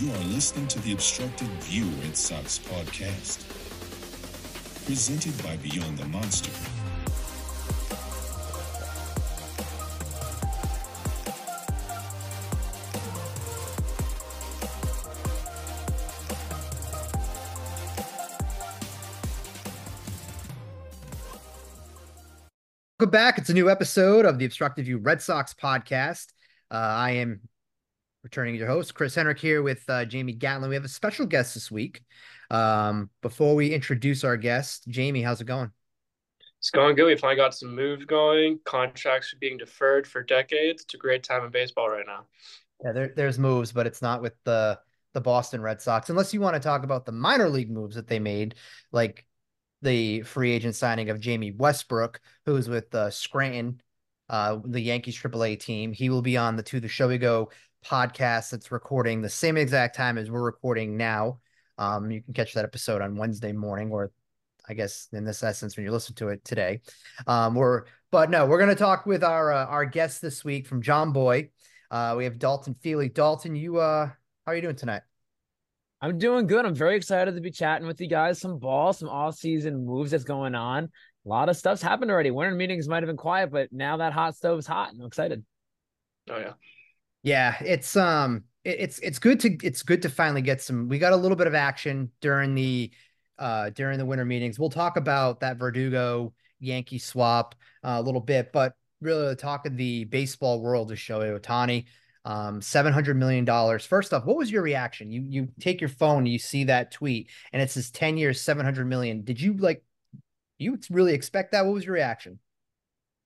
You are listening to the Obstructed View Red Sox podcast, presented by Beyond the Monster. Welcome back. It's a new episode of the Obstructed View Red Sox podcast. Uh, I am returning your host, Chris Henrik, here with uh, Jamie Gatlin. We have a special guest this week. Um, before we introduce our guest, Jamie, how's it going? It's going good. We finally got some moves going. Contracts are being deferred for decades. It's a great time in baseball right now. Yeah, there, there's moves, but it's not with the the Boston Red Sox. Unless you want to talk about the minor league moves that they made, like the free agent signing of Jamie Westbrook, who's with uh, Scranton, uh, the Yankees AAA team. He will be on the To the Show We Go podcast that's recording the same exact time as we're recording now. Um, you can catch that episode on Wednesday morning, or I guess in this essence when you listen to it today. Um, we're but no, we're gonna talk with our uh, our guest this week from Jomboy. Uh, we have Dalton Feely. Dalton, you uh, how are you doing tonight? I'm doing good. I'm very excited to be chatting with you guys. Some ball, some off-season moves that's going on. A lot of stuff's happened already. Winter meetings might have been quiet, but now that hot stove is hot, and I'm excited. Oh yeah, yeah. It's um, it, it's it's good to it's good to finally get some. We got a little bit of action during the uh during the winter meetings. We'll talk about that Verdugo Yankee swap uh, a little bit, but really the talk of the baseball world is Shohei Ohtani um, seven hundred million dollars. First off, what was your reaction? You you take your phone, you see that tweet, and it says ten years, seven hundred million. Did you like? You really expect that? What was your reaction?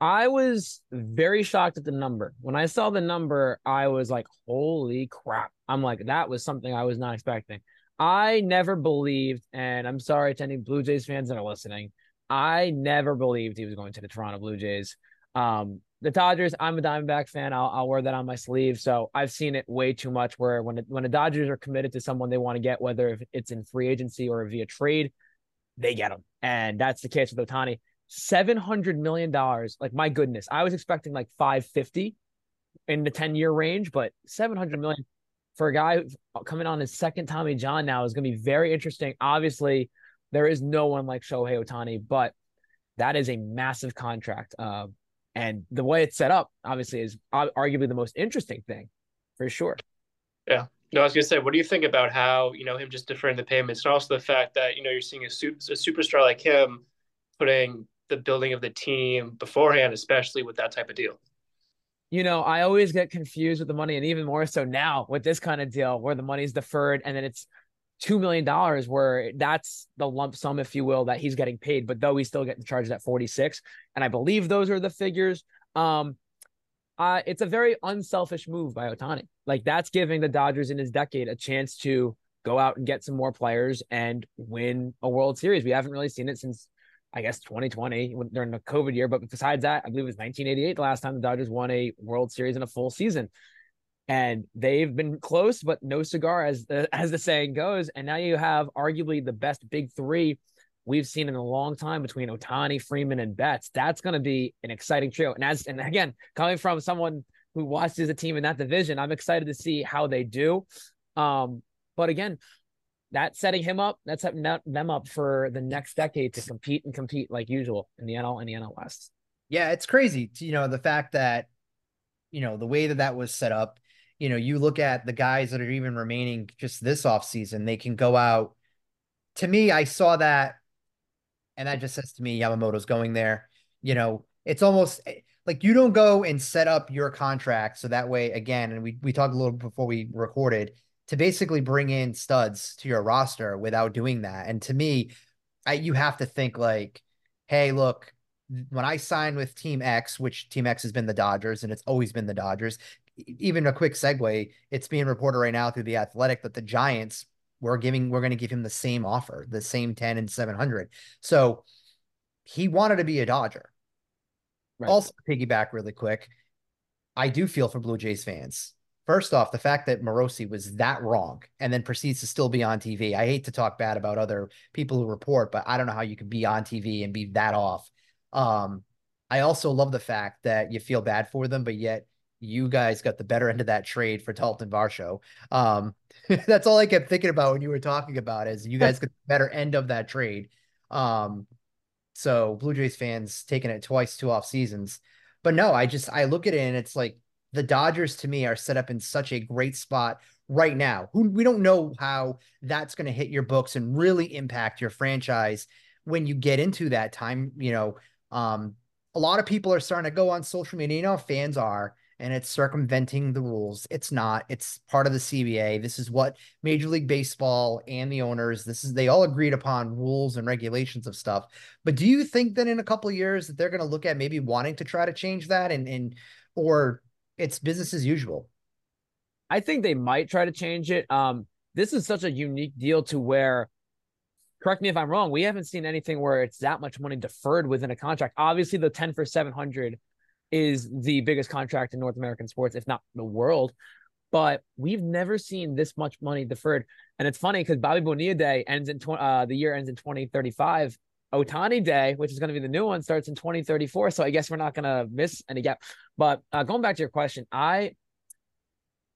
I was very shocked at the number. When I saw the number, I was like, "Holy crap!" I'm like, that was something I was not expecting. I never believed, and I'm sorry to any Blue Jays fans that are listening. I never believed he was going to the Toronto Blue Jays. Um, the Dodgers, I'm a Diamondback fan. I'll, I'll wear that on my sleeve. So I've seen it way too much where when when the Dodgers are committed to someone they want to get, whether it's in free agency or via trade, they get them. And that's the case with Ohtani. $700 million. Like, my goodness, I was expecting like 550 in the 10 year range, but 700 million for a guy coming on his second Tommy John now is going to be very interesting. Obviously, there is no one like Shohei Ohtani, but that is a massive contract. Uh, and the way it's set up, obviously, is arguably the most interesting thing for sure. Yeah. No, I was gonna say, what do you think about how you know him just deferring the payments, and also the fact that you know you're seeing a, su- a superstar like him putting the building of the team beforehand, especially with that type of deal. You know, I always get confused with the money, and even more so now with this kind of deal where the money's deferred and then it's two million dollars where that's the lump sum if you will that he's getting paid but though he's still getting charged at 46 and i believe those are the figures. Um uh it's a very unselfish move by ohtani. Like that's giving the dodgers in his decade a chance to go out and get some more players and win a world series. We haven't really seen it since i guess 2020 during the covid year but besides that i believe it was 1988 the last time the dodgers won a world series in a full season and they've been close, but no cigar, as the, as the saying goes. And now you have arguably the best big three we've seen in a long time between Ohtani, Freeman, and Betts. That's going to be an exciting trio. And as and again, coming from someone who watches a team in that division, I'm excited to see how they do. Um, but again, that's setting him up. That's setting them up for the next decade to compete and compete like usual in the NL and the NL West. Yeah, it's crazy. To, You know the fact that you know the way that that was set up you know, you look at the guys that are even remaining just this offseason, they can go out. To me, I saw that, and that just says to me Yamamoto's going there. You know, it's almost eh, like you don't go and set up your contract so that way again, and we we talked a little before we recorded to basically bring in studs to your roster without doing that. And to me, I, you have to think like, hey, look, when I signed with Team X, which Team X has been the Dodgers and it's always been the Dodgers, even a quick segue, it's being reported right now through the Athletic that the Giants we're giving we're going to give him the same offer, the same 10 and 700. So he wanted to be a Dodger. Right. Also, piggyback really quick. I do feel for Blue Jays fans. First off, the fact that Morosi was that wrong and then proceeds to still be on TV. I hate to talk bad about other people who report, but I don't know how you could be on TV and be that off. Um, I also love the fact that you feel bad for them, but yet you guys got the better end of that trade for Dalton Varsho. Um, that's all I kept thinking about when you were talking about is you guys got the better end of that trade. Um, so Blue Jays fans taking it twice, two off seasons. But no, I just I look at it and it's like the Dodgers to me are set up in such a great spot right now. We don't know how that's going to hit your books and really impact your franchise when you get into that time, you know, um a lot of people are starting to go on social media, you know, fans are and it's circumventing the rules. It's not. It's part of the CBA. This is what Major League Baseball and the owners, this is they all agreed upon rules and regulations of stuff. But do you think that in a couple years that they're going to look at maybe wanting to try to change that and and or it's business as usual? I think they might try to change it. Um, this is such a unique deal to where correct me if I'm wrong, we haven't seen anything where it's that much money deferred within a contract. Obviously, the 10 for 700 is the biggest contract in North American sports, if not the world. But we've never seen this much money deferred. And it's funny because Bobby Bonilla Day ends in tw- uh, the year ends in 2035. Ohtani Day, which is going to be the new one, starts in 2034. So I guess we're not going to miss any gap. But uh, going back to your question, I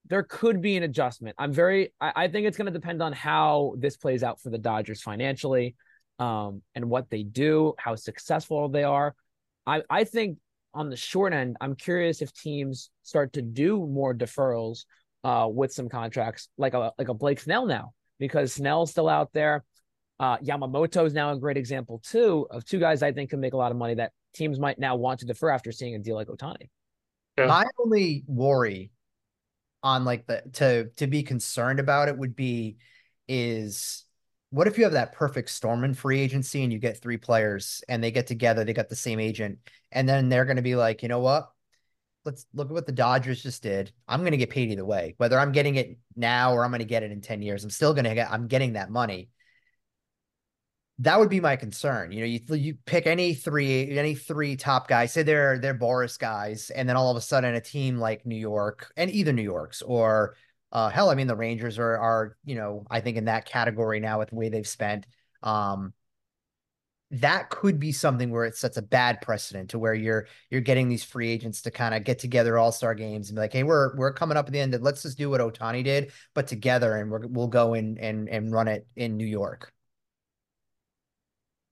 there could be an adjustment. I'm very. I, I think it's going to depend on how this plays out for the Dodgers financially, um, and what they do, how successful they are. I I think on the short end, I'm curious if teams start to do more deferrals uh, with some contracts, like a like a Blake Snell now, because Snell's still out there. Uh, Yamamoto is now a great example too of two guys I think can make a lot of money that teams might now want to defer after seeing a deal like Ohtani. Yeah. My only worry on like the to to be concerned about it would be is what if you have that perfect storm in free agency and you get three players and they get together, they got the same agent, and then they're going to be like, you know what? Let's look at what the Dodgers just did. I'm going to get paid either way, whether I'm getting it now or I'm going to get it in 10 years. I'm still going to get, I'm getting that money. That would be my concern. You know, you you pick any three, any three top guys, say they're they're Boris guys, and then all of a sudden a team like New York and either New York's or uh, hell, I mean, the Rangers are are you know I think in that category now with the way they've spent. Um, that could be something where it sets a bad precedent to where you're you're getting these free agents to kind of get together all star games and be like, hey, we're we're coming up at the end. Let's just do what Ohtani did, but together, and we're, we'll go in and and run it in New York.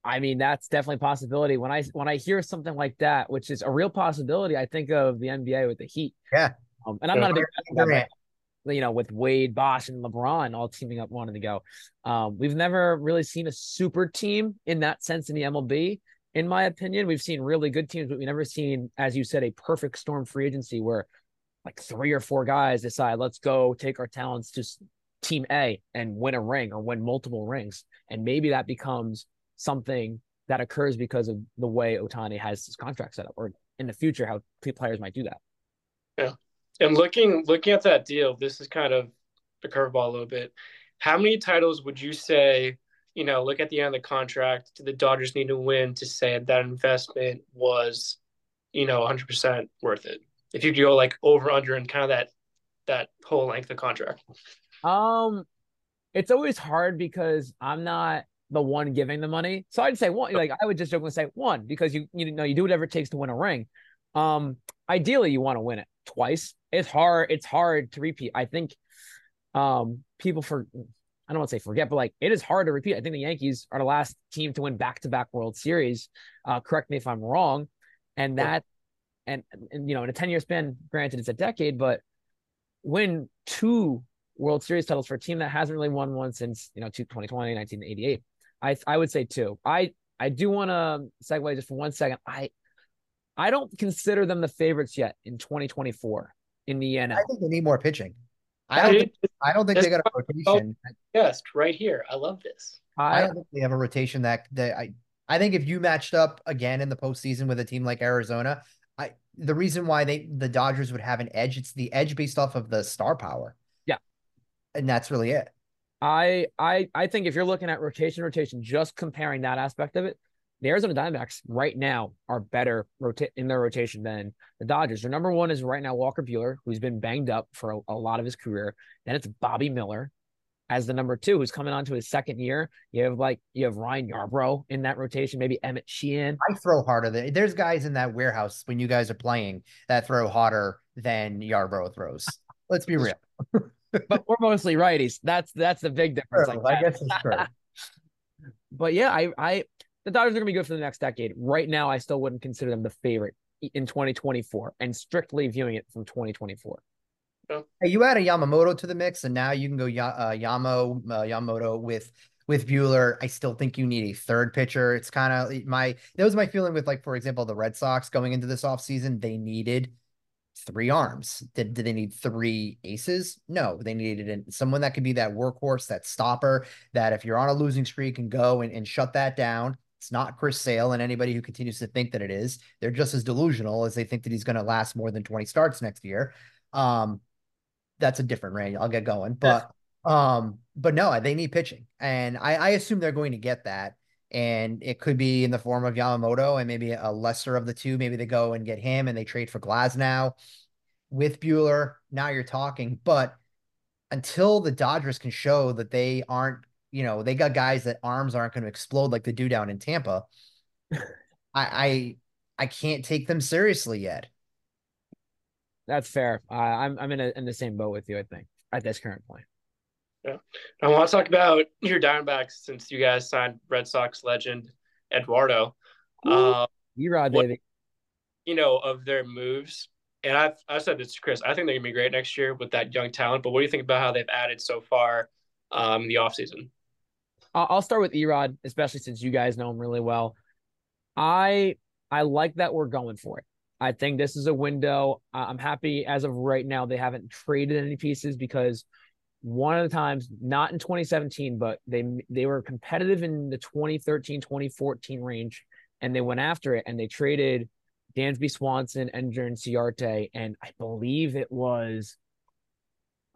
I mean, that's definitely a possibility. When I when I hear something like that, which is a real possibility, I think of the NBA with the Heat. Yeah. Um, and I'm not a big fan you know, with Wade, Bosh, and LeBron all teaming up wanting to go. Um, we've never really seen a super team in that sense in the MLB. In my opinion, we've seen really good teams, but we've never seen, as you said, a perfect storm free agency where like three or four guys decide, let's go take our talents to team A and win a ring or win multiple rings. And maybe that becomes something that occurs because of the way Ohtani has his contract set up, or in the future, how players might do that. Yeah. And looking looking at that deal, this is kind of a curveball a little bit. How many titles would you say, you know, look at the end of the contract, do the Dodgers need to win to say that investment was, you know, 100% worth it? If you go like over under and kind of that that whole length of contract. Um it's always hard because I'm not the one giving the money. So I'd say one, like I would just jokingly say one because you you know you do whatever it takes to win a ring. Um, ideally you want to win it twice. It's hard. It's hard to repeat. I think um people for I don't want to say forget, but like it is hard to repeat. I think the Yankees are the last team to win back to back World Series. Uh, correct me if I'm wrong. And that, and, and you know, in a 10 year span, granted it's a decade, but win two World Series titles for a team that hasn't really won one since, you know, 2020, 1988. I, I would say two. I, I do want to segue just for one second. I, I don't consider them the favorites yet in 2024 in the NL. I think they need more pitching. I don't. Think, I don't think they got a rotation. Yes, right here. I love this. I, I don't think they have a rotation that that I. I think if you matched up again in the postseason with a team like Arizona, I the reason why they the Dodgers would have an edge, it's the edge based off of the star power. Yeah, and that's really it. I I I think if you're looking at rotation, rotation, just comparing that aspect of it, the Arizona Diamondbacks right now are better rota- in their rotation than the Dodgers. Their number one is right now Walker Buehler, who's been banged up for a, a lot of his career. Then it's Bobby Miller. as the number two, who's coming on to his second year. You have like you have Ryan Yarbrough in that rotation, maybe Emmett Sheehan. I throw harder than there's guys in that warehouse when you guys are playing that throw harder than Yarbrough throws. Let's be real. but we're mostly righties. That's that's the big difference. True, like I guess it's true. but yeah, I I the Dodgers are gonna be good for the next decade. Right now, I still wouldn't consider them the favorite in 2024 and strictly viewing it from 2024. Hey, you add a Yamamoto to the mix, and now you can go uh, Yamo uh, Yamamoto with with Buehler. I still think you need a third pitcher. It's kind of my that was my feeling with like for example the Red Sox going into this offseason. They needed three arms. Did, did they need three aces? No, they needed someone that could be that workhorse, that stopper, that if you're on a losing streak can go and, and shut that down. It's not Chris Sale and anybody who continues to think that it is. They're just as delusional as they think that he's going to last more than 20 starts next year. Um, that's a different range. I'll get going, but um, but no, they need pitching, and I, I assume they're going to get that, and it could be in the form of Yamamoto and maybe a lesser of the two. Maybe they go and get him, and they trade for Glasnow with Buehler. Now you're talking, but until the Dodgers can show that they aren't, you know, they got guys that arms aren't going to explode like they do down in Tampa. I, I I can't take them seriously yet. That's fair. Uh, I'm I'm in a, in the same boat with you. I think at this current point. Yeah, I want to talk about your Diamondbacks since you guys signed Red Sox legend Eduardo. Uh, Erod, baby. You know of their moves, and I've I've said this to Chris. I think they're gonna be great next year with that young talent. But what do you think about how they've added so far um, in the offseason? I'll start with Erod, especially since you guys know him really well. I I like that we're going for it. I think this is a window. I'm happy as of right now they haven't traded any pieces because one of the times, not in 2017, but they they were competitive in the 2013 2014 range, and they went after it and they traded Dansby Swanson, Ender Inciarte, and I believe it was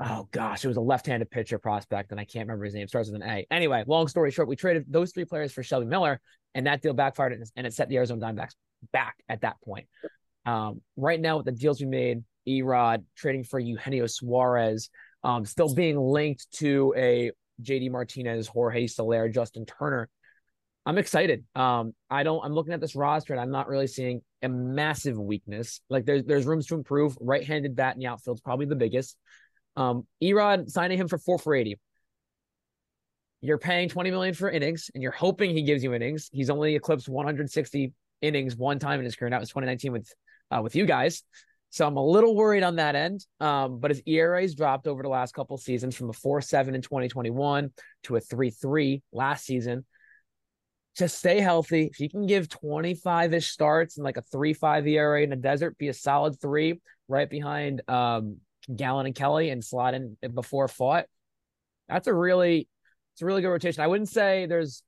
oh gosh, it was a left-handed pitcher prospect, and I can't remember his name. Starts with an A. Anyway, long story short, we traded those three players for Shelby Miller, and that deal backfired, and it set the Arizona Diamondbacks back at that point. Um, right now, with the deals we made, Erod trading for Eugenio Suarez, um, still being linked to a JD Martinez, Jorge Soler, Justin Turner. I'm excited. Um, I don't. I'm looking at this roster and I'm not really seeing a massive weakness. Like there's there's rooms to improve. Right-handed bat in the outfield is probably the biggest. Um, Erod signing him for four for eighty. You're paying 20 million for innings, and you're hoping he gives you innings. He's only eclipsed 160 innings one time in his career. That was 2019 with uh, with you guys. So I'm a little worried on that end. Um, but his ERA's dropped over the last couple seasons from a 4-7 in 2021 to a 3-3 last season. Just stay healthy. If you can give 25-ish starts and like a 3-5 ERA in the desert, be a solid three right behind um, Gallen and Kelly and slot in before Pfaadt. That's a really it's a really good rotation. I wouldn't say there's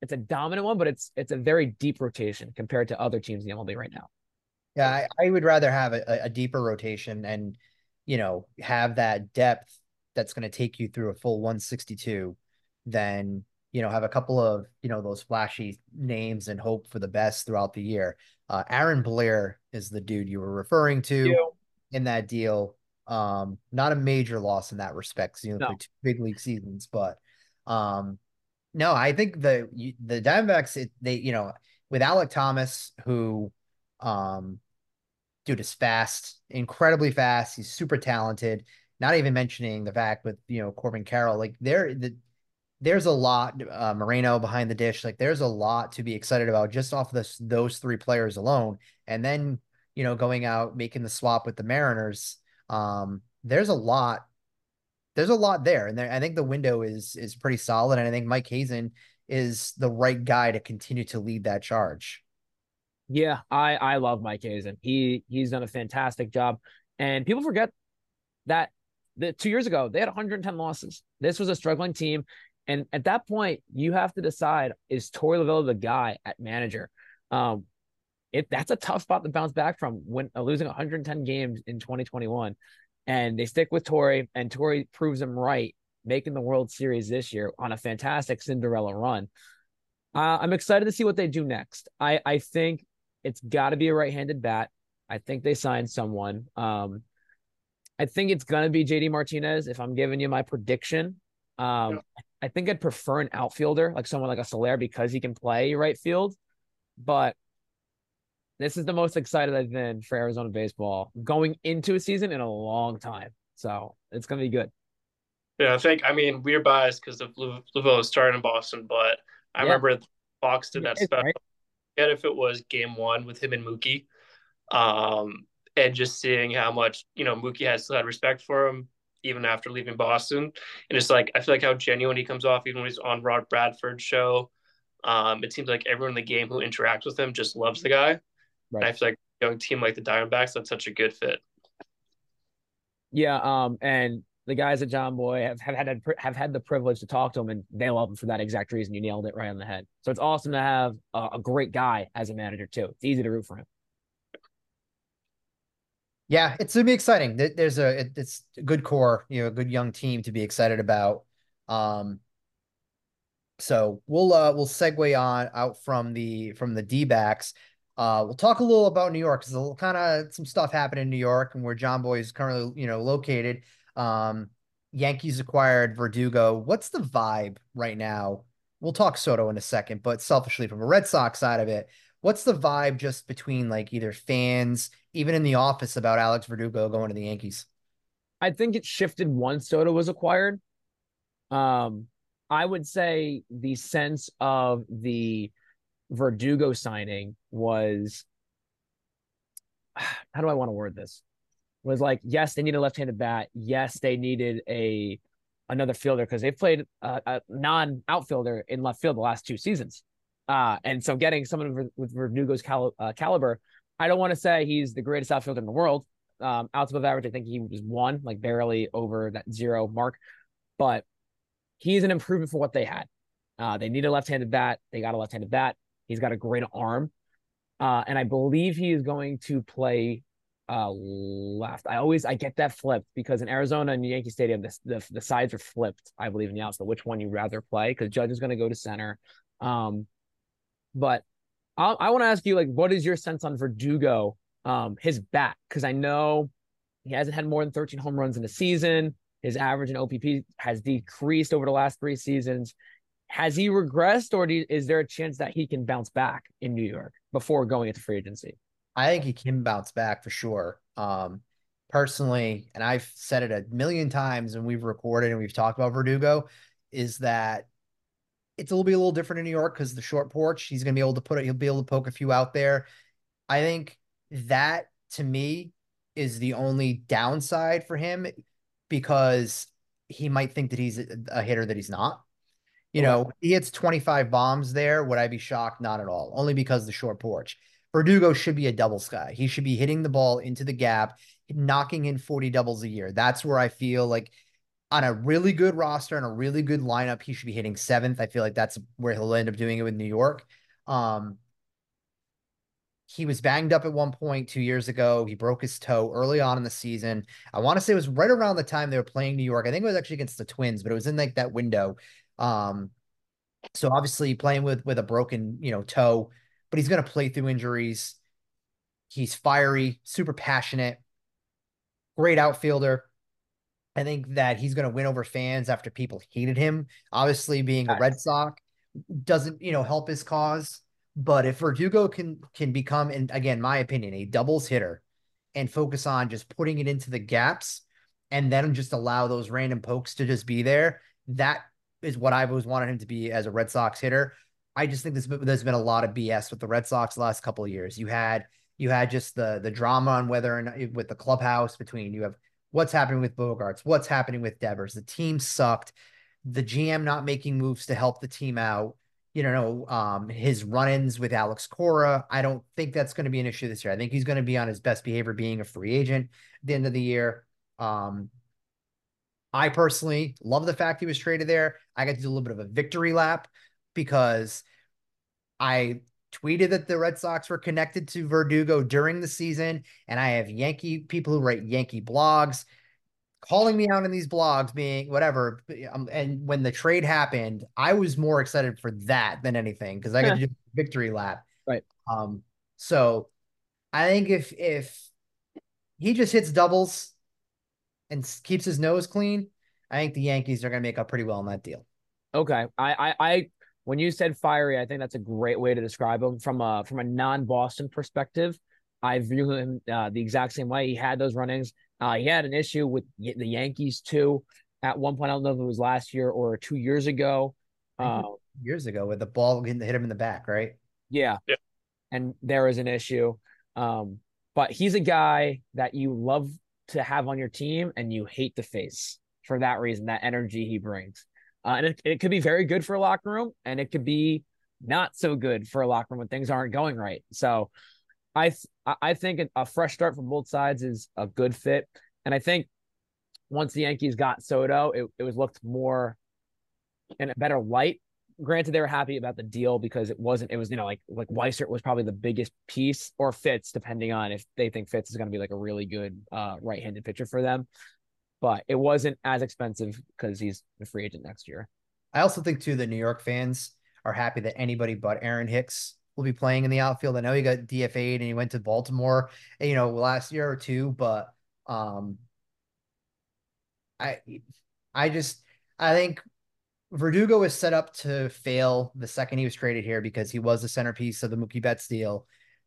it's a dominant one, but it's it's a very deep rotation compared to other teams in the MLB right now. Yeah, I, I would rather have a, a deeper rotation and, you know, have that depth that's going to take you through a full 162 than, you know, have a couple of, you know, those flashy names and hope for the best throughout the year. Uh, Aaron Blair is the dude you were referring to Yeah. in that deal. Um, not a major loss in that respect, you know, No. two big league seasons, but um, no, I think the the Diamondbacks, it, they, you know, with Alek Thomas, who, um, dude is fast, incredibly fast. He's super talented. Not even mentioning the fact with you know Corbin Carroll, like there, the, there's a lot. Uh, Moreno behind the dish, like there's a lot to be excited about just off this those three players alone. And then you know going out making the swap with the Mariners, um, there's a lot. There's a lot there, and there, I think the window is is pretty solid, and I think Mike Hazen is the right guy to continue to lead that charge. Yeah, I I love Mike Hazen. He he's done a fantastic job, and people forget that the two years ago they had 110 losses. This was a struggling team, and at that point you have to decide is Torey Lovullo the guy at manager. Um, it that's a tough spot to bounce back from when uh, losing 110 games in 2021, and they stick with Torey, and Torey proves them right, making the World Series this year on a fantastic Cinderella run. Uh, I'm excited to see what they do next. I I think it's got to be a right-handed bat. I think they signed someone. Um, I think it's gonna be JD Martinez. If I'm giving you my prediction, Um, I think I'd prefer an outfielder, like someone like a Soler, because he can play right field. But this is the most excited I've been for Arizona baseball going into a season in a long time. So it's gonna be good. Yeah, I think I mean we're biased because of Lovullo starting in Boston, but I yeah. remember Fox did that special. Right? And if it was game one with him and Mookie, um, and just seeing how much you know Mookie has still had respect for him even after leaving Boston, and it's like I feel like how genuine he comes off even when he's on Rob Bradford's show. Um, it seems like everyone in the game who interacts with him just loves the guy. Right. And I feel like a young team like the Diamondbacks, that's such a good fit. Yeah, um, and the guys at Jomboy have, have had have had the privilege to talk to him, and they love him for that exact reason. You nailed it right on the head. So it's awesome to have a, a great guy as a manager too. It's easy to root for him. Yeah, it's gonna be exciting. There's a it's a good core, you know, a good young team to be excited about. Um, so we'll uh we'll segue on out from the from the D backs. Uh, we'll talk a little about New York because a kind of some stuff happened in New York and where Jomboy is currently you know located. Um, Yankees acquired Verdugo. What's the vibe right now? We'll talk Soto in a second, but selfishly from a Red Sox side of it, what's the vibe just between like either fans, even in the office, about Alex Verdugo going to the Yankees? I think it shifted once Soto was acquired. Um, I would say the sense of the Verdugo signing was how do I want to word this? Was like, yes, they need a left-handed bat. Yes, they needed a another fielder because they've played a, non-outfielder in left field the last two seasons. Uh, and so getting someone with Verdugo's cal- uh, caliber, I don't want to say he's the greatest outfielder in the world. Um, outs above average, I think he was one, like barely over that zero mark, but he's an improvement for what they had. Uh, they need a left-handed bat. They got a left-handed bat. He's got a great arm. Uh, and I believe he is going to play uh, left. I always I get that flipped because in Arizona and Yankee Stadium, the, the, the sides are flipped. I believe in the outfield. Which one you rather play? Because Judge is going to go to center. Um, but I, I want to ask you, like, what is your sense on Verdugo, um, his bat? Because I know he hasn't had more than 13 home runs in a season. His average in OPS has decreased over the last three seasons. Has he regressed, or you, is there a chance that he can bounce back in New York before going into free agency? I think he can bounce back for sure. Um, personally, and I've said it a million times when we've recorded and we've talked about Verdugo, is that it's a little be a little different in New York because the short porch, he's gonna be able to put it, he'll be able to poke a few out there. I think that to me is the only downside for him because he might think that he's a hitter that he's not. You know, he hits 25 bombs there. Would I be shocked? Not at all. Only because the short porch. Verdugo should be a doubles guy. He should be hitting the ball into the gap, knocking in 40 doubles a year. That's where I feel like on a really good roster and a really good lineup, he should be hitting seventh. I feel like that's where he'll end up doing it with New York. Um, he was banged up at one point two years ago. He broke his toe early on in the season. I want to say it was right around the time they were playing New York. I think it was actually against the Twins, but it was in like that window. Um, so obviously playing with with a broken you know toe but he's going to play through injuries. He's fiery, super passionate, great outfielder. I think that he's going to win over fans after people hated him. Obviously, being a Red Sox doesn't, you know, help his cause. But if Verdugo can can become, and again, my opinion, a doubles hitter and focus on just putting it into the gaps and then just allow those random pokes to just be there, that is what I've always wanted him to be as a Red Sox hitter. I just think there's been, there's been a lot of BS with the Red Sox the last couple of years. You had you had just the the drama on whether or not with the clubhouse between you have what's happening with Bogaerts, what's happening with Devers. The team sucked. The GM not making moves to help the team out. You know, um, his run-ins with Alex Cora. I don't think that's going to be an issue this year. I think he's going to be on his best behavior, being a free agent at the end of the year. Um, I personally love the fact he was traded there. I got to do a little bit of a victory lap because I tweeted that the Red Sox were connected to Verdugo during the season, and I have Yankee people who write Yankee blogs calling me out in these blogs, being whatever. Um, and when the trade happened, I was more excited for that than anything because I got to do victory lap. Right. Um. So I think if if he just hits doubles and keeps his nose clean, I think the Yankees are going to make up pretty well in that deal. Okay, I, I, I, when you said fiery, I think that's a great way to describe him from a from a non Boston perspective. I view him uh, the exact same way. He had those run-ins. Uh, he had an issue with the Yankees too. At one point, I don't know if it was last year or two years ago. Uh, years ago, with the ball hit him in the back, right? Yeah. yeah. And there was an issue. Um, but he's a guy that you love to have on your team and you hate to face for that reason, that energy he brings. Uh, and it, it could be very good for a locker room and it could be not so good for a locker room when things aren't going right. So I th- I think a fresh start from both sides is a good fit. And I think once the Yankees got Soto, it, it was looked more in a better light. Granted, they were happy about the deal because it wasn't, it was, you know, like like Weissert was probably the biggest piece or Fitts, depending on if they think Fitts is going to be like a really good uh, right handed pitcher for them but it wasn't as expensive because he's a free agent next year. I also think too the New York fans are happy that anybody but Aaron Hicks will be playing in the outfield. I know he got DFA'd and he went to Baltimore, you know, last year or two, but um I I just I think Verdugo was set up to fail the second he was traded here because he was the centerpiece of the Mookie Betts deal.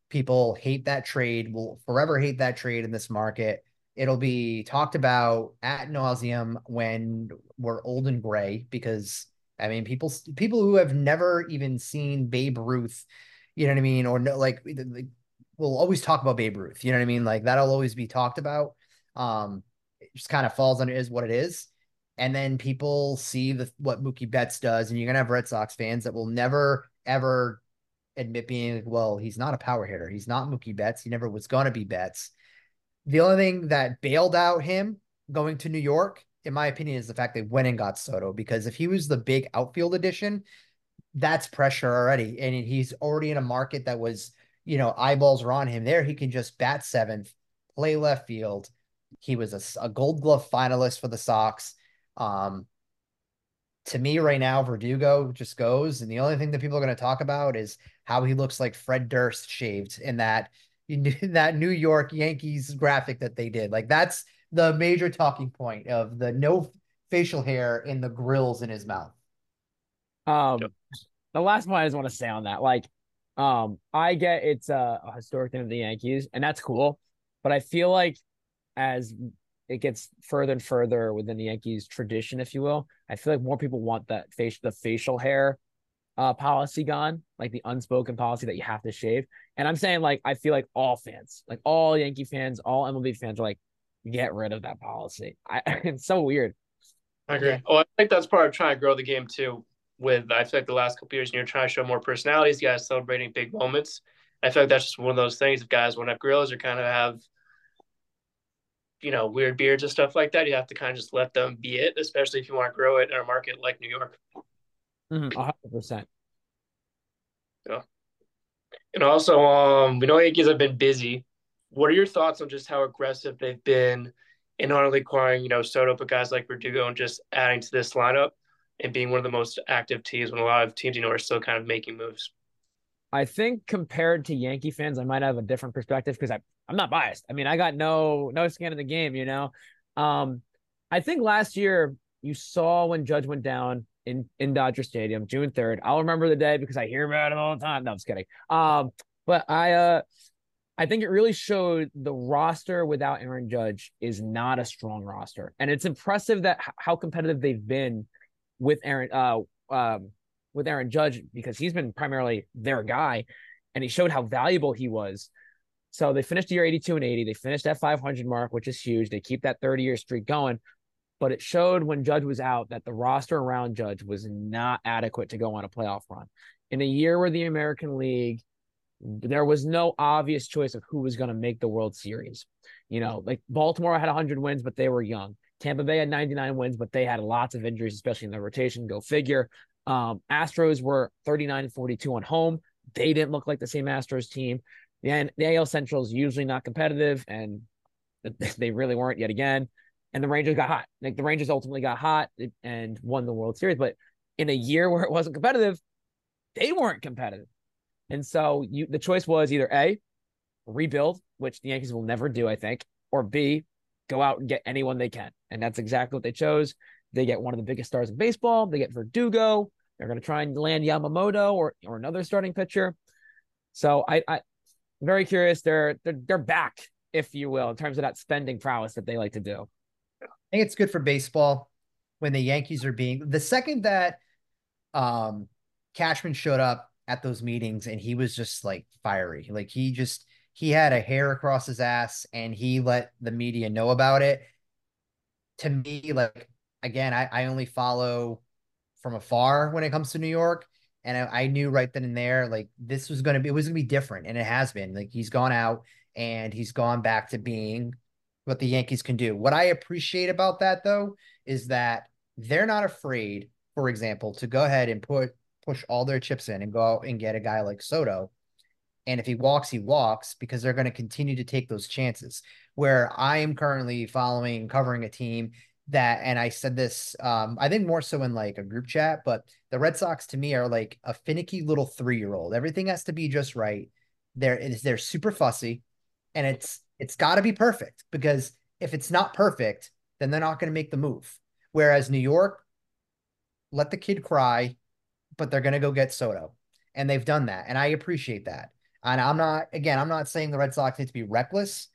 People hate that trade, will forever hate that trade in this market. It'll be talked about at nauseum when we're old and gray because I mean people people who have never even seen Babe Ruth, you know what I mean, or no, like, like we'll always talk about Babe Ruth. You know what I mean? Like that'll always be talked about. Um, it just kind of falls under is what it is. And then people see the what Mookie Betts does, and you're gonna have Red Sox fans that will never ever admit being well, he's not a power hitter. He's not Mookie Betts. He never was gonna be Betts. The only thing that bailed out him going to New York, in my opinion, is the fact they went and got Soto. Because if he was the big outfield addition, that's pressure already. And he's already in a market that was, you know, eyeballs are on him. There, he can just bat seventh, play left field. He was a, a gold glove finalist for the Sox. Um, to me, right now, Verdugo just goes. And the only thing that people are going to talk about is how he looks like Fred Durst shaved in that that New York Yankees graphic that they did. Like that's the major talking point of the no facial hair in the grills in his mouth. Um, yep. the last point I just want to say on that, like, um, I get it's a, a historic thing of the Yankees, and that's cool, but I feel like as it gets further and further within the Yankees tradition, if you will, I feel like more people want that face the facial hair uh policy gone, like the unspoken policy that you have to shave. And I'm saying like I feel like all fans, like all Yankee fans, all MLB fans are like, get rid of that policy. I, it's so weird. I agree. Oh, I think that's part of trying to grow the game too. With I feel like the last couple years, and you're trying to show more personalities, guys celebrating big moments. I feel like that's just one of those things. If guys want to have grills or kind of have, you know, weird beards and stuff like that, you have to kind of just let them be it, especially if you want to grow it in a market like New York. Mm-hmm. 100%. Yeah. And also, um, we know Yankees have been busy. What are your thoughts on just how aggressive they've been in not only acquiring, you know, Soto, but guys like Verdugo and just adding to this lineup and being one of the most active teams when a lot of teams, you know, are still kind of making moves? I think compared to Yankee fans, I might have a different perspective because I I'm not biased. I mean, I got no no skin in the game, you know. Um, I think last year you saw when Judge went down, in in Dodger Stadium, June 3rd. I'll remember the day because I hear about it all the time. No, I'm just kidding. Um, but I uh I think it really showed the roster without Aaron Judge is not a strong roster. And it's impressive that how competitive they've been with Aaron uh um with Aaron Judge because he's been primarily their guy and he showed how valuable he was. So they finished the year 82 and 80. They finished that 500 mark, which is huge. They keep that 30 year streak going but it showed when Judge was out that the roster around Judge was not adequate to go on a playoff run. In a year where the American League, there was no obvious choice of who was going to make the World Series. You know, like Baltimore had 100 wins, but they were young. Tampa Bay had 99 wins, but they had lots of injuries, especially in the rotation. Go figure. Um, Astros were 39 and 42 on home. They didn't look like the same Astros team. The, the AL Central is usually not competitive, and they really weren't yet again and the Rangers got hot. Like the Rangers ultimately got hot and won the World Series, but in a year where it wasn't competitive, they weren't competitive. And so you the choice was either A, rebuild, which the Yankees will never do, I think, or B, go out and get anyone they can. And that's exactly what they chose. They get one of the biggest stars in baseball. They get Verdugo. They're going to try and land Yamamoto or or another starting pitcher. So I, I very curious. They're they're they're back, if you will, in terms of that spending prowess that they like to do. I think it's good for baseball when the Yankees are being the second that um Cashman showed up at those meetings and he was just like fiery. Like he just he had a hair across his ass and he let the media know about it. To me, like again, I, I only follow from afar when it comes to New York. And I, I knew right then and there, like this was gonna be it was gonna be different. And it has been. Like he's gone out and he's gone back to being what the Yankees can do. What I appreciate about that though is that they're not afraid, for example, to go ahead and put push all their chips in and go out and get a guy like Soto. And if he walks, he walks because they're going to continue to take those chances. Where I am currently following, and covering a team that, and I said this, um, I think more so in like a group chat, but the Red Sox to me are like a finicky little three year old. Everything has to be just right. They're they're super fussy, and it's it's got to be perfect because if it's not perfect, then they're not going to make the move. Whereas New York, let the kid cry, but they're going to go get Soto. And they've done that. And I appreciate that. And I'm not, again, I'm not saying the Red Sox need to be reckless.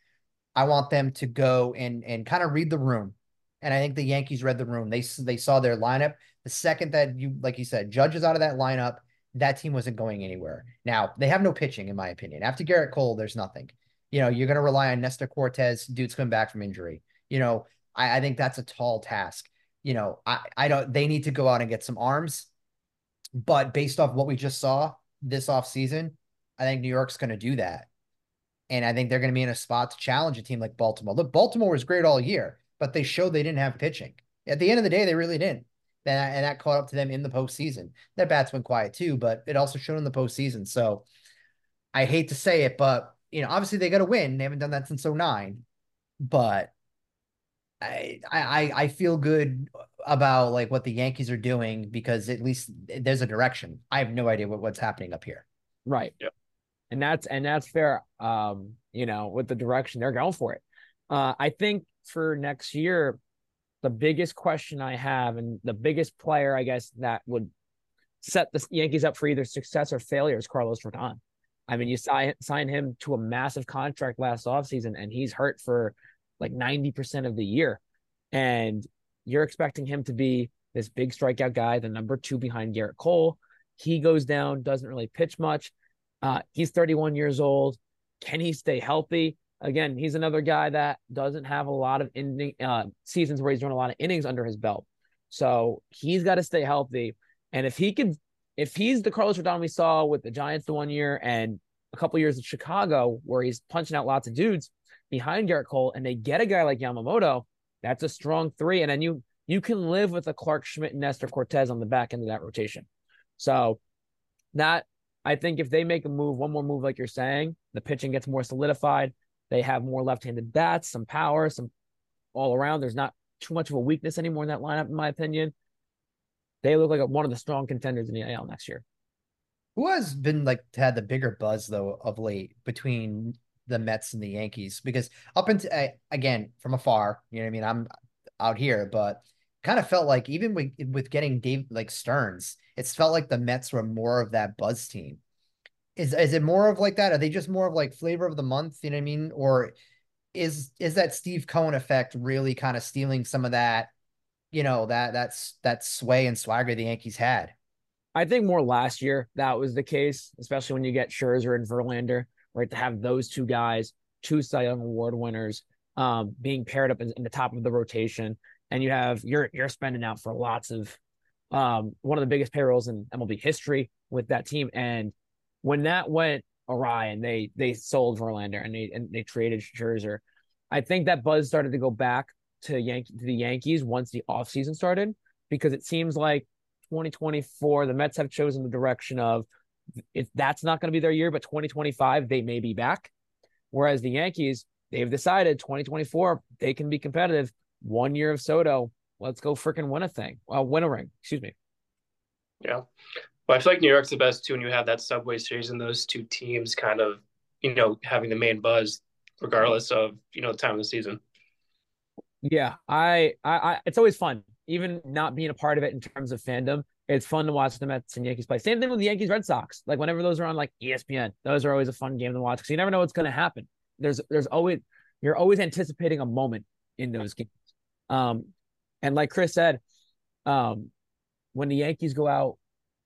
I want them to go and, and kind of read the room. And I think the Yankees read the room. They, they saw their lineup. The second that you, like you said, judges out of that lineup, that team wasn't going anywhere. Now, they have no pitching, in my opinion. After Gerrit Cole, there's nothing. You know, you're going to rely on Nestor Cortes, Dude's coming back from injury. You know, I, I think that's a tall task. You know, I, I don't, they need to go out and get some arms. But based off what we just saw this offseason, I think New York's going to do that. And I think they're going to be in a spot to challenge a team like Baltimore. Look, Baltimore was great all year, but they showed they didn't have pitching. At the end of the day, they really didn't. And, and that caught up to them in the postseason. Their bats went quiet too, but it also showed in the postseason. So I hate to say it, but you know, obviously they got to win. They haven't done that since 09. But I, I I feel good about like what the Yankees are doing because at least there's a direction. I have no idea what, what's happening up here. Right. Yep. And that's and that's fair. Um, you know, with the direction they're going for it. Uh, I think for next year, the biggest question I have and the biggest player, I guess, that would set the Yankees up for either success or failure is Carlos Rodon. I mean, you sign sign him to a massive contract last offseason and he's hurt for like 90% of the year. And you're expecting him to be this big strikeout guy, the number two behind Gerrit Cole. He goes down, doesn't really pitch much. Uh, he's 31 years old. Can he stay healthy? Again, he's another guy that doesn't have a lot of inning, uh, seasons where he's doing a lot of innings under his belt. So he's got to stay healthy. And if he can, if he's the Carlos Rodon we saw with the Giants the one year and a couple years in Chicago, where he's punching out lots of dudes behind Gerrit Cole, and they get a guy like Yamamoto, that's a strong three. And then you you can live with a Clarke Schmidt and Nestor Cortes on the back end of that rotation. So that I think if they make a move, one more move, like you're saying, the pitching gets more solidified. They have more left-handed bats, some power, some all around. There's not too much of a weakness anymore in that lineup, in my opinion. They look like one of the strong contenders in the AL next year. Who has been like had the bigger buzz though of late between the Mets and the Yankees because up until again from afar, you know what I mean. I'm out here, but kind of felt like even with with getting Dave like Stearns, it's felt like the Mets were more of that buzz team. Is is it more of like that? Are they just more of like flavor of the month? You know what I mean? Or is is that Steve Cohen effect really kind of stealing some of that? You know that that's that sway and swagger the Yankees had. I think more last year that was the case, especially when you get Scherzer and Verlander right? To have those two guys, two Cy Young Award winners, um, being paired up in, in, the top of the rotation, and you have you're you're spending out for lots of um, one of the biggest payrolls in MLB history with that team. And when that went awry, and they they sold Verlander and they and they traded Scherzer, I think that buzz started to go back to Yankee to the Yankees once the offseason started because it seems like 2024 the Mets have chosen the direction of if that's not going to be their year, but 2025 they may be back. Whereas the Yankees, they've decided 2024 they can be competitive. One year of Soto, let's go freaking win a thing. Well, win a ring. Excuse me. Yeah. Well, I feel like New York's the best too when you have that Subway Series and those two teams kind of, you know, having the main buzz, regardless of you know the time of the season. Yeah, I, I, I it's always fun even not being a part of it in terms of fandom, it's fun to watch the Mets and Yankees play. Same thing with the Yankees Red Sox. Like whenever those are on like ESPN, those are always a fun game to watch because you never know what's going to happen. There's there's always you're always anticipating a moment in those games. Um, and like Chris said, um, when the Yankees go out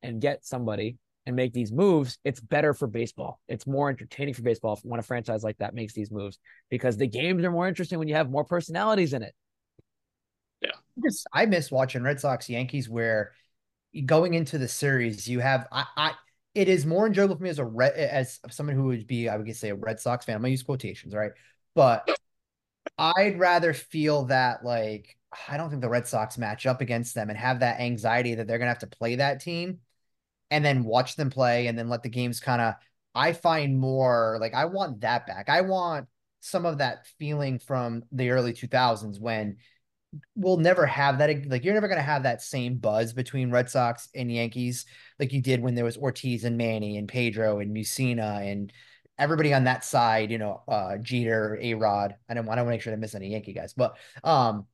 and get somebody and make these moves, it's better for baseball. It's more entertaining for baseball when a franchise like that makes these moves because the games are more interesting when you have more personalities in it. Yeah. Just I miss watching Red Sox Yankees where going into the series, you have I, I it is more enjoyable for me as a red as someone who would be I would say a Red Sox fan. I'm gonna use quotations, right? But I'd rather feel that like I don't think the Red Sox match up against them and have that anxiety that they're gonna have to play that team and then watch them play and then let the games kind of I find more like I want that back. I want some of that feeling from the early 2000s when we'll never have that. Like you're never going to have that same buzz between Red Sox and Yankees like you did when there was Ortiz and Manny and Pedro and Mussina and everybody on that side. You know, uh, Jeter, A Rod. I don't want to make sure to miss any Yankee guys, but um,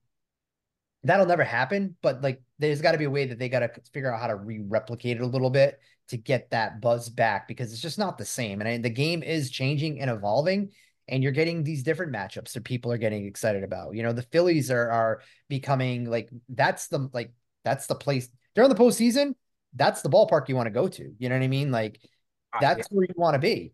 that'll never happen. But like, there's got to be a way that they got to figure out how to re-replicate it a little bit to get that buzz back because it's just not the same. And I, the game is changing and evolving and you're getting these different matchups that people are getting excited about. You know, the Phillies are are becoming like that's the like that's the place during the postseason. That's the ballpark you want to go to. You know what I mean? Like ah, that's where you want to be.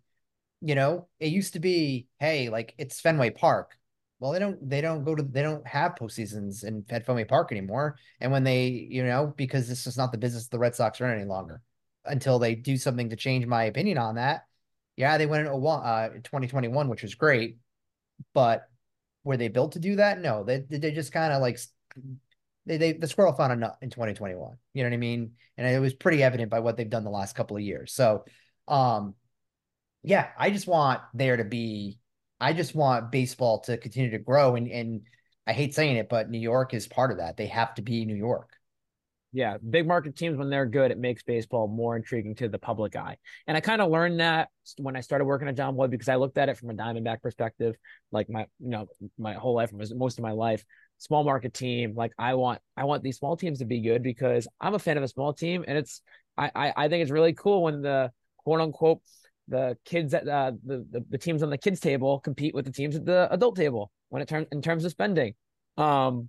You know, it used to be, hey, like it's Fenway Park. Well, they don't they don't go to they don't have postseasons in at Fenway Park anymore. And when they, you know, because this is not the business the Red Sox are any longer until they do something to change my opinion on that yeah, they went in uh, 2021, which was great, but were they built to do that? No, they they just kind of like they, they the squirrel found a nut in 2021. You know what I mean? And it was pretty evident by what they've done the last couple of years. So, um, yeah, I just want there to be. I just want baseball to continue to grow, and and I hate saying it, but New York is part of that. They have to be New York yeah, big market teams when they're good, it makes baseball more intriguing to the public eye. And I kind of learned that when I started working at Jomboy because I looked at it from a Diamondback perspective, like my you know my whole life, most of my life. Small market team, like I want I want these small teams to be good because I'm a fan of a small team, and it's I I, I think it's really cool when the quote unquote the kids at uh, the, the the teams on the kids table compete with the teams at the adult table when it turns in terms of spending. Um,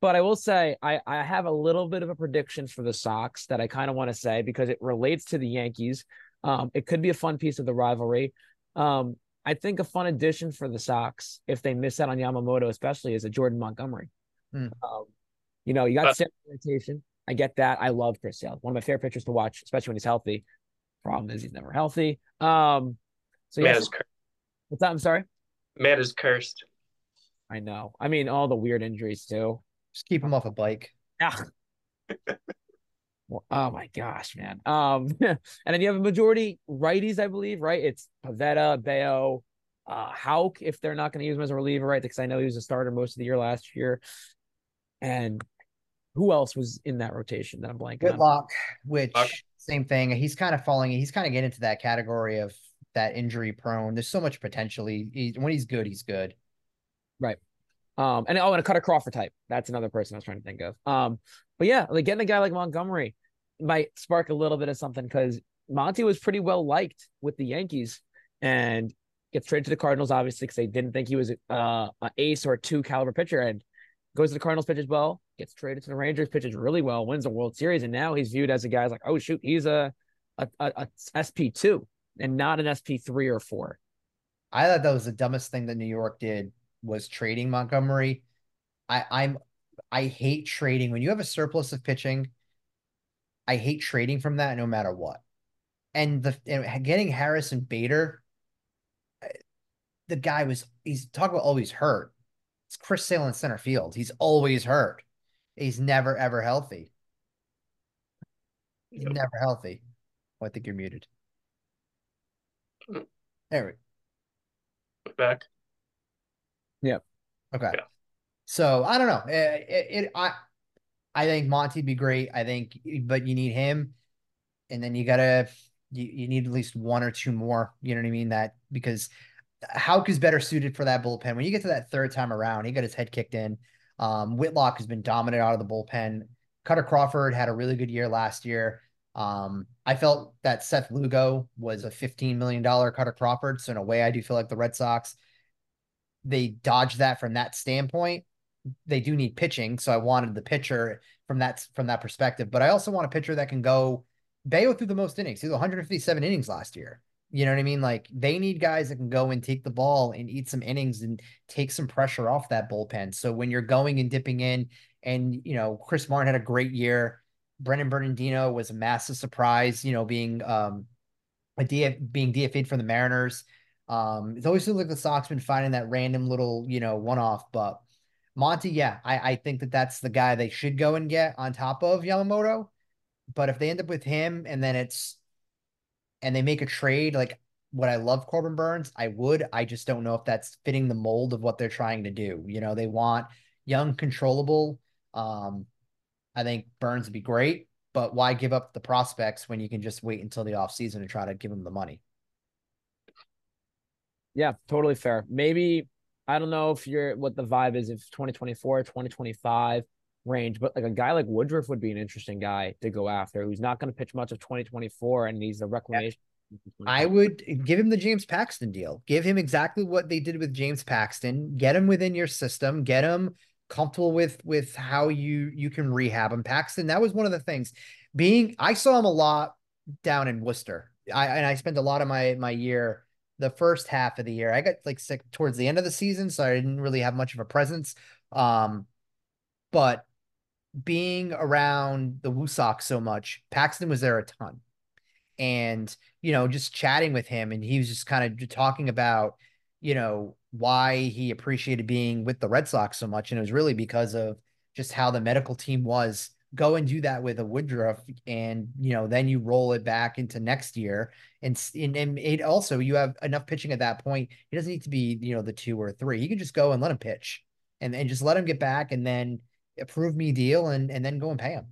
but I will say I, I have a little bit of a prediction for the Sox that I kind of want to say because it relates to the Yankees. Um, it could be a fun piece of the rivalry. Um, I think a fun addition for the Sox, if they miss out on Yamamoto, especially, is a Jordan Montgomery. Um, you know, you got Sale rotation. I get that. I love Chris Sale. One of my favorite pitchers to watch, especially when he's healthy. Problem is he's never healthy. Um, so yeah, what's that? I'm sorry. Man is cursed. I know. I mean, all the weird injuries too. Just keep him off a bike. Yeah. well, oh my gosh, man. Um, and then you have a majority righties, I believe, right? It's Pivetta, Bello, uh, Houck, if they're not going to use him as a reliever, right? Because I know he was a starter most of the year last year. And who else was in that rotation that I'm blanking Whitlock, on? which same thing. He's kind of falling. He's kind of getting into that category of that injury prone. There's so much potential. He, he when he's good, he's good. Right. Um, and oh, and a Kutter Crawford type. That's another person I was trying to think of. Um, but yeah, like getting a guy like Montgomery might spark a little bit of something because Monty was pretty well liked with the Yankees and gets traded to the Cardinals, obviously, because they didn't think he was uh, an ace or a two caliber pitcher. And goes to the Cardinals, pitches well, gets traded to the Rangers, pitches really well, wins the World Series, and now he's viewed as a guy's like, oh shoot, he's a a, a, a SP two and not an SP three or four. I thought that was the dumbest thing that New York did was trading Montgomery. I, I'm I hate trading when you have a surplus of pitching. I hate trading from that no matter what. And the and getting Harrison Bader, the guy was he's talk about always hurt. It's Chris Sale in center field. He's always hurt. He's never ever healthy. He's yep. never healthy. Oh, I think you're muted. Hmm. There we back. Yep. Okay. Yeah. So I don't know. It, it, it, I I think Monty'd be great. I think, but you need him, and then you gotta you, you need at least one or two more. You know what I mean? That because Houck is better suited for that bullpen. When you get to that third time around, he got his head kicked in. Um, Whitlock has been dominant out of the bullpen. Kutter Crawford had a really good year last year. Um, I felt that Seth Lugo was a $15 million Kutter Crawford. So in a way, I do feel like the Red Sox, they dodged that from that standpoint. They do need pitching. So I wanted the pitcher from that, from that perspective, but I also want a pitcher that can go Bello through the most innings. He was 157 innings last year. You know what I mean? Like they need guys that can go and take the ball and eat some innings and take some pressure off that bullpen. So when you're going and dipping in, and you know, Chris Martin had a great year. Brennan Bernardino was a massive surprise, you know, being um a DF being DFA'd from the Mariners. Um, it's always seems like the Sox been finding that random little, you know, one off, but Monty, yeah, I, I think that that's the guy they should go and get on top of Yamamoto. But if they end up with him and then it's and they make a trade, like what I love Corbin Burnes, I would. I just don't know if that's fitting the mold of what they're trying to do. You know, they want young, controllable. Um, I think Burnes would be great, but why give up the prospects when you can just wait until the offseason and try to give them the money? Yeah, totally fair. Maybe I don't know if you're what the vibe is if 2024, 2025 range, but like a guy like Woodruff would be an interesting guy to go after who's not going to pitch much of 2024 and he's a reclamation. I would give him the James Paxton deal. Give him exactly what they did with James Paxton. Get him within your system. Get him comfortable with with how you you can rehab him. Paxton, that was one of the things. Being I saw him a lot down in Worcester. I and I spent a lot of my my year the first half of the year. I got like sick towards the end of the season, so I didn't really have much of a presence. Um, but being around the Sox so much, Paxton was there a ton. And, you know, just chatting with him, and he was just kind of talking about, you know, why he appreciated being with the Red Sox so much. And it was really because of just how the medical team was. Go and do that with a Woodruff, and you know, then you roll it back into next year. And, and, and it also you have enough pitching at that point. He doesn't need to be, you know, the two or three. You can just go and let him pitch and, and just let him get back and then approve me deal and and then go and pay him.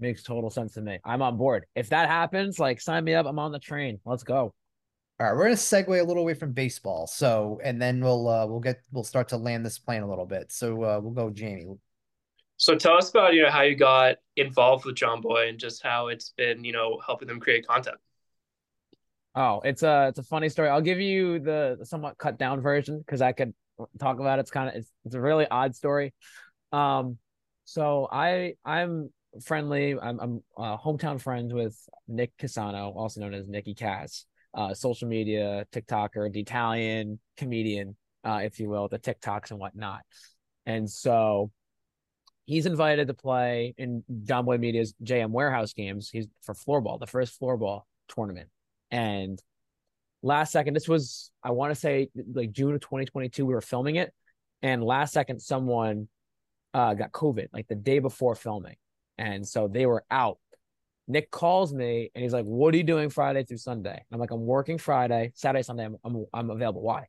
Makes total sense to me. I'm on board. If that happens, like sign me up. I'm on the train. Let's go. All right, we're gonna segue a little away from baseball. So, and then we'll uh, we'll get we'll start to land this plane a little bit. So uh, we'll go, Jamie. So tell us about you know how you got involved with Jomboy and just how it's been you know helping them create content. Oh, it's a it's a funny story. I'll give you the somewhat cut down version because I could talk about it. It's kind of it's, it's a really odd story. Um, so I I'm friendly. I'm I'm uh, hometown friends with Nick Casano, also known as Nicky Cass, uh, social media TikToker, the Italian comedian, uh, if you will, the TikToks and whatnot. And so he's invited to play in Jomboy Media's JM Warehouse games. He's for floorball, the first floorball tournament, and last second, this was, I want to say like June of 2022, we were filming it. And last second, someone uh, got COVID like the day before filming. And so they were out. Nick calls me and he's like, What are you doing Friday through Sunday? I'm like, I'm working Friday, Saturday, Sunday. I'm, I'm, I'm available. Why?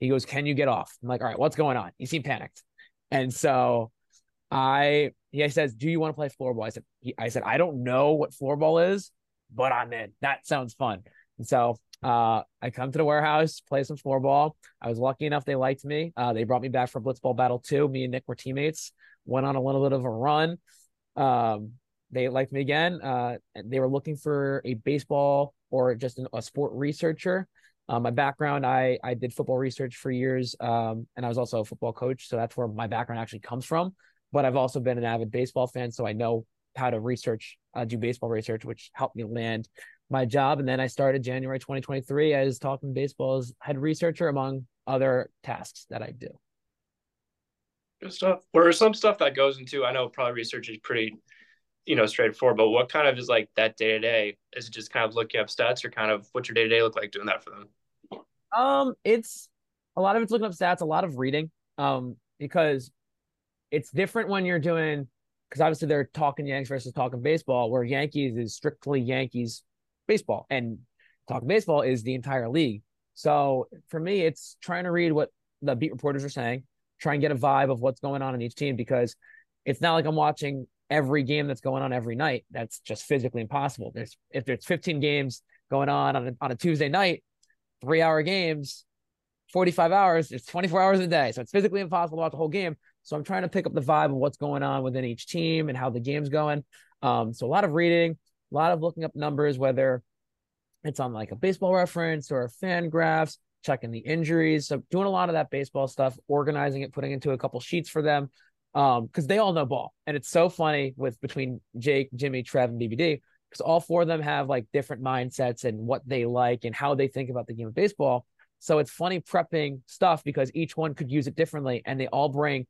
He goes, Can you get off? I'm like, All right, what's going on? He seemed panicked. And so I, he says, Do you want to play floorball? I said, he, I said, I don't know what floorball is, but I'm in. That sounds fun. And so uh, I come to the warehouse, play some floorball. I was lucky enough they liked me. Uh, they brought me back for Blitzball Battle 2. Me and Nick were teammates. Went on a little bit of a run. Um, they liked me again. Uh, they were looking for a baseball or just an, a sport researcher. Uh, my background, I I did football research for years, um, and I was also a football coach. So that's where my background actually comes from. But I've also been an avid baseball fan, so I know how to research, uh, do baseball research, which helped me land my job. And then I started January 2023 as Talking Baseball's head researcher, among other tasks that I do. Good stuff. Where some stuff that goes into, I know probably research is pretty, you know, straightforward, but what kind of is like that day to day? Is it just kind of looking up stats or kind of what's your day to day look like doing that for them? Um, it's a lot of it's looking up stats, a lot of reading. Um, because it's different when you're doing because obviously they're talking Yanks versus talking baseball, where Yankees is strictly Yankees baseball and talking baseball is the entire league. So for me, it's trying to read what the beat reporters are saying, try and get a vibe of what's going on in each team because it's not like I'm watching every game that's going on every night. That's just physically impossible. There's if there's 15 games going on on a, on a Tuesday night, three hour games, 45 hours, it's 24 hours a day. So it's physically impossible to watch the whole game. So I'm trying to pick up the vibe of what's going on within each team and how the game's going. Um, so a lot of reading, a lot of looking up numbers, whether it's on like a baseball reference or FanGraphs, checking the injuries. So doing a lot of that baseball stuff, organizing it, putting into a couple sheets for them. Um, because they all know ball. And it's so funny with between Jake, Jimmy, Trev, and BBD, because all four of them have like different mindsets and what they like and how they think about the game of baseball. So it's funny prepping stuff because each one could use it differently and they all bring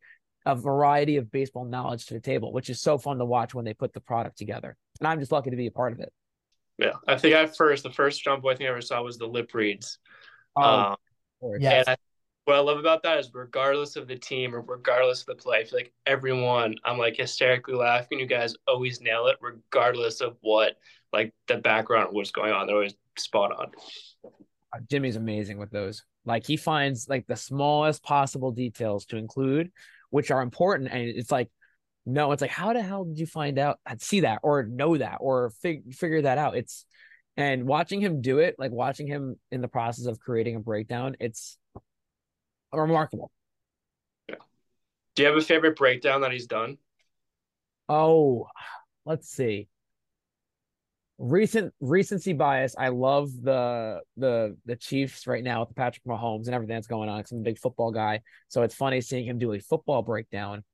a variety of baseball knowledge to the table, which is so fun to watch when they put the product together. And I'm just lucky to be a part of it. Yeah, I think I first the first Jomboy boy thing I ever saw was the lip reads. Oh, um, yes. And I, what I love about that is regardless of the team or regardless of the play, I feel like everyone I'm like hysterically laughing. You guys always nail it, regardless of what like the background what's going on. They're always spot on. Uh, Jimmy's amazing with those. Like he finds like the smallest possible details to include, which are important. And it's like, no, it's like, how the hell did you find out, uh, see that, or know that, or fig- figure that out? It's and watching him do it, like watching him in the process of creating a breakdown, it's remarkable. Yeah. Do you have a favorite breakdown that he's done? Oh, let's see. Recent recency bias. I love the the the Chiefs right now with Patrick Mahomes and everything that's going on. I'm a big football guy, so it's funny seeing him do a football breakdown.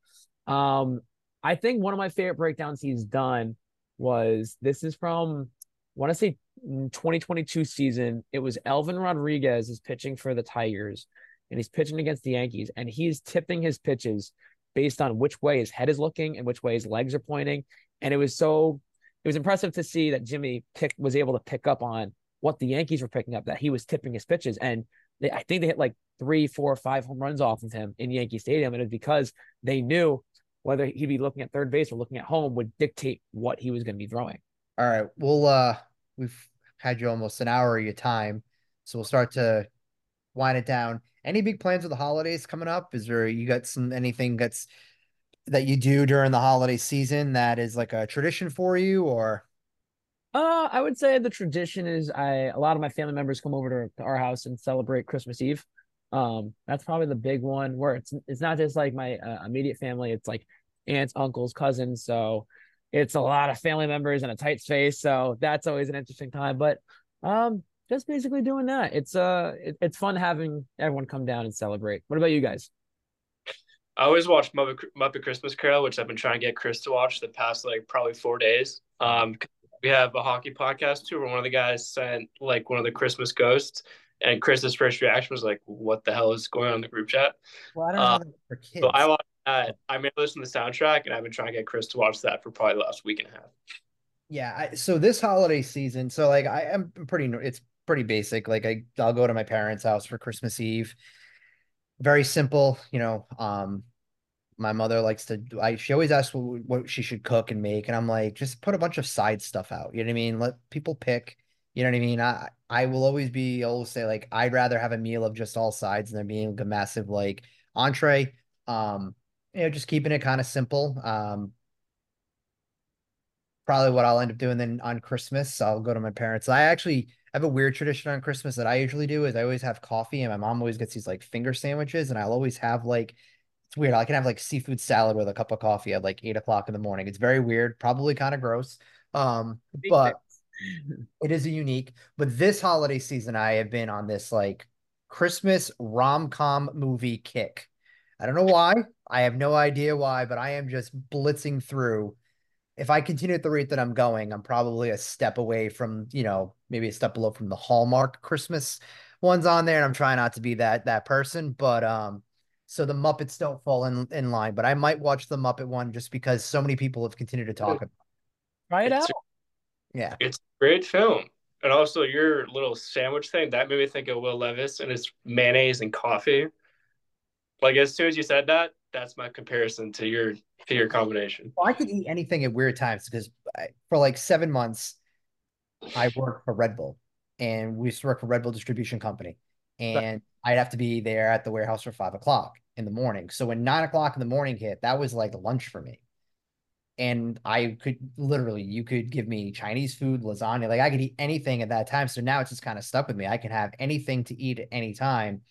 Um, I think one of my favorite breakdowns he's done was this is from I want to say 2022 season. It was Elvin Rodriguez is pitching for the Tigers, and he's pitching against the Yankees, and he's tipping his pitches based on which way his head is looking and which way his legs are pointing. And it was so it was impressive to see that Jimmy pick was able to pick up on what the Yankees were picking up, that he was tipping his pitches. And they, I think they hit like three, four, five home runs off of him in Yankee Stadium. And it was because they knew whether he'd be looking at third base or looking at home would dictate what he was going to be throwing. All right. We'll uh we've had you almost an hour of your time. So we'll start to wind it down. Any big plans for the holidays coming up? Is there you got some anything that's that you do during the holiday season that is like a tradition for you or uh I would say the tradition is I a lot of my family members come over to, to our house and celebrate Christmas Eve. Um that's probably the big one where it's it's not just like my uh, immediate family, it's like aunts, uncles, cousins, so it's a lot of family members in a tight space, so that's always an interesting time, but um just basically doing that. It's uh it, it's fun having everyone come down and celebrate. What about you guys? I always watch Muppet, Muppet Christmas Carol, which I've been trying to get Chris to watch the past like probably four days. Um, we have a hockey podcast too, where one of the guys sent like one of the Christmas ghosts, and Chris's first reaction was like, "What the hell is going on in the group chat?" Well, I don't uh, know for kids. So I watched that. I made listen to the soundtrack, and I've been trying to get Chris to watch that for probably the last week and a half. Yeah, I, so this holiday season, so like I am pretty, it's pretty basic. Like I, I'll go to my parents' house for Christmas Eve. Very simple, you know. Um, my mother likes to. I she always asks what, what she should cook and make, and I'm like, just put a bunch of side stuff out. You know what I mean? Let people pick. You know what I mean? I I will always be always say like I'd rather have a meal of just all sides than there being a massive like entree. Um, you know, just keeping it kind of simple. Um, probably what I'll end up doing then on Christmas. I'll go to my parents. I actually have a weird tradition on Christmas that I usually do is I always have coffee and my mom always gets these like finger sandwiches and I'll always have like it's weird. I can have like seafood salad with a cup of coffee at like eight o'clock in the morning. It's very weird, probably kind of gross. Um, but it is a unique. But this holiday season, I have been on this like Christmas rom com movie kick. I don't know why. I have no idea why, but I am just blitzing through. If I continue at the rate that I'm going, I'm probably a step away from, you know, maybe a step below from the Hallmark Christmas ones on there. And I'm trying not to be that that person. But um, so the Muppets don't fall in, in line. But I might watch the Muppet one just because so many people have continued to talk about it. Try it It's- out. Yeah. It's a great film. And also your little sandwich thing, that made me think of Will Levis and his mayonnaise and coffee. Like as soon as you said that, that's my comparison to your to your combination. Well, I could eat anything at weird times because I, for like seven months, I worked for Red Bull and we used to work for Red Bull Distribution Company. And I'd have to be there at the warehouse for five o'clock in the morning. So when nine o'clock in the morning hit, that was like lunch for me. And I could literally, you could give me Chinese food, lasagna, like I could eat anything at that time. So now it's just kind of stuck with me. I can have anything to eat at any time.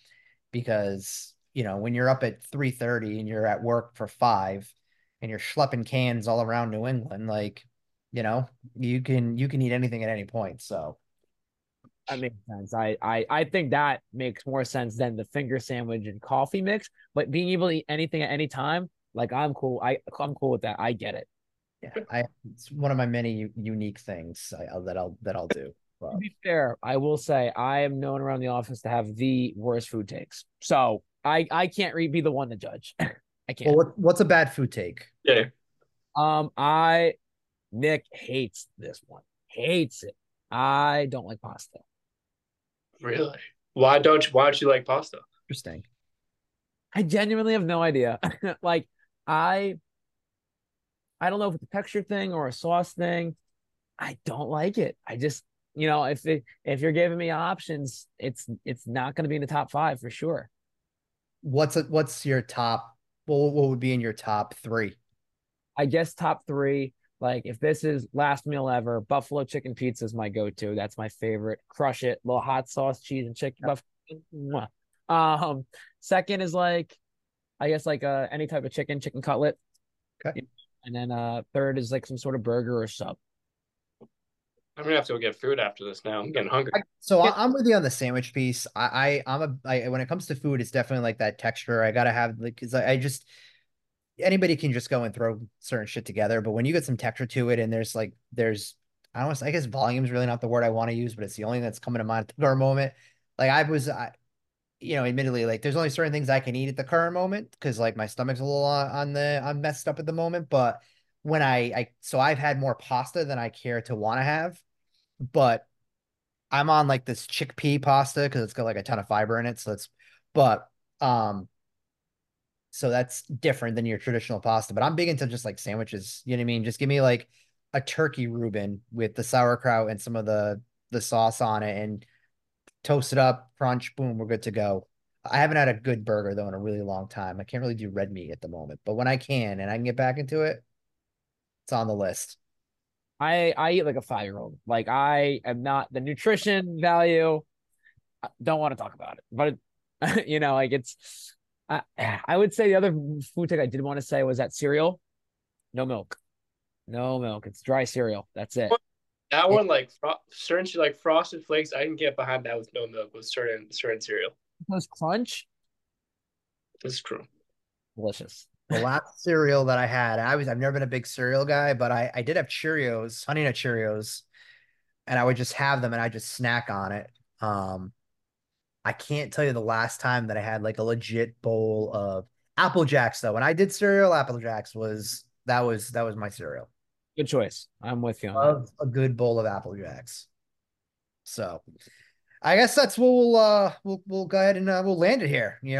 because you know when you're up at three thirty and you're at work for five, and you're schlepping cans all around New England, like you know you can you can eat anything at any point. So that makes sense. I, I I think that makes more sense than the finger sandwich and coffee mix. But being able to eat anything at any time, like I'm cool. I I'm cool with that. I get it. yeah, I it's one of my many unique things I, that I'll that I'll do. But To be fair, I will say I am known around the office to have the worst food takes. So I I can't re- be the one to judge. I can't. well, what, what's a bad food take? Yeah. Um, I Nick hates this one. Hates it. I don't like pasta. Really? Why don't you, why don't you like pasta? Interesting. I genuinely have no idea. like I I don't know if it's a texture thing or a sauce thing. I don't like it. I just you know, if it, if you're giving me options, it's it's not going to be in the top five for sure. What's a, what's your top? Well, what would be in your top three? I guess top three. Like if this is last meal ever, buffalo chicken pizza is my go-to. That's my favorite. Crush it, little hot sauce, cheese, and chicken. Yep. Buff- Mwah. Um, second is like, I guess like uh any type of chicken, chicken cutlet. Okay. And then uh third is like some sort of burger or sub. I'm gonna have to go get food after this now. I'm getting hungry. I- So I, I'm with you on the sandwich piece. I, I I'm a I, when it comes to food, it's definitely like that texture. I gotta have like because I, I just anybody can just go and throw certain shit together, but when you get some texture to it, and there's like there's I don't know, I guess volume is really not the word I want to use, but it's the only thing that's coming to mind at the current moment. Like I was, I, you know, admittedly, like there's only certain things I can eat at the current moment because like my stomach's a little on, on the I'm messed up at the moment. But when I I so I've had more pasta than I care to want to have, but I'm on like this chickpea pasta because it's got like a ton of fiber in it. So it's, but um, so that's different than your traditional pasta. But I'm big into just like sandwiches. You know what I mean? Just give me like a turkey Reuben with the sauerkraut and some of the the sauce on it, and toast it up, crunch, boom, we're good to go. I haven't had a good burger though in a really long time. I can't really do red meat at the moment, but when I can and I can get back into it, it's on the list. I I eat like a five year old. Like I am not the nutrition value. I don't want to talk about it, but it, you know, like it's. I I would say the other food take I did want to say was that cereal, no milk, no milk. It's dry cereal. That's it. That one, like fro- certain like frosted flakes, I can get behind that with no milk with certain certain cereal. Those crunch, That's true. delicious. The last cereal that I had, I was I've never been a big cereal guy, but I I did have Cheerios, Honey Nut Cheerios, and I would just have them and I just snack on it. Um, I can't tell you the last time that I had like a legit bowl of Apple Jacks though. When I did cereal, Apple Jacks was that was that was my cereal. Good choice. I'm with you. Love a good bowl of Apple Jacks. So, I guess that's what we'll uh we'll we'll go ahead and uh, we'll land it here. You know.